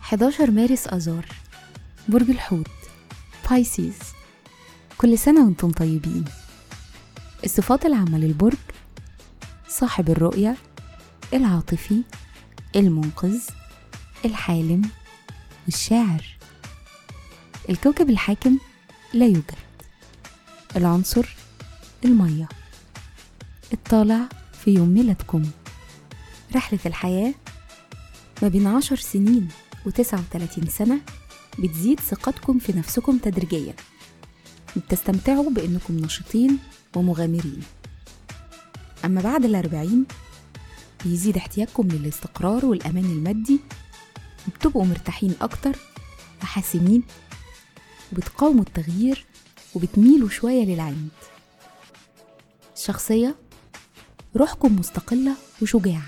11 مارس أذار برج الحوت بايسيز كل سنة وأنتم طيبين. الصفات العامة للبرج صاحب الرؤية العاطفي المنقذ الحالم والشاعر الكوكب الحاكم لا يوجد. العنصر المية. الطالع في يوم ميلادكم. رحلة الحياة ما بين عشر سنين وتسعة وتلاتين سنة بتزيد ثقتكم في نفسكم تدريجيا. بتستمتعوا بأنكم نشيطين ومغامرين. أما بعد الأربعين بيزيد احتياجكم للاستقرار والأمان المادي. وبتبقوا مرتاحين أكتر وحاسمين وبتقاوموا التغيير وبتميلوا شوية للعند. الشخصية روحكم مستقلة وشجاعة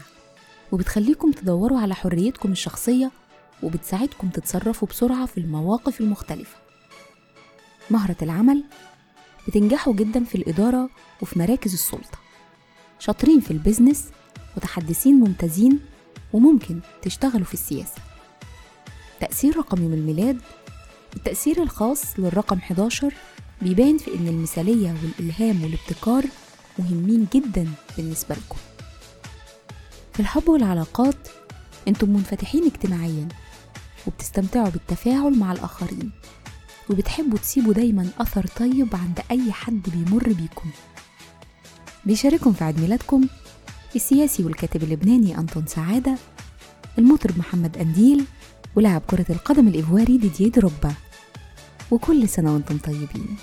وبتخليكم تدوروا على حريتكم الشخصية وبتساعدكم تتصرفوا بسرعة في المواقف المختلفة. مهرة العمل بتنجحوا جدا في الإدارة وفي مراكز السلطة. شاطرين في البيزنس متحدثين ممتازين وممكن تشتغلوا في السياسة. تأثير رقم يوم الميلاد التأثير الخاص للرقم 11 بيبان في إن المثالية والإلهام والابتكار مهمين جدا بالنسبة لكم. في الحب والعلاقات أنتم منفتحين اجتماعيا وبتستمتعوا بالتفاعل مع الآخرين وبتحبوا تسيبوا دايما أثر طيب عند أي حد بيمر بيكم. بيشارككم في عيد ميلادكم السياسي والكاتب اللبناني أنطون سعادة المطرب محمد أنديل ولاعب كرة القدم الإيفواري ديديه دروبا وكل سنة وأنتم طيبين.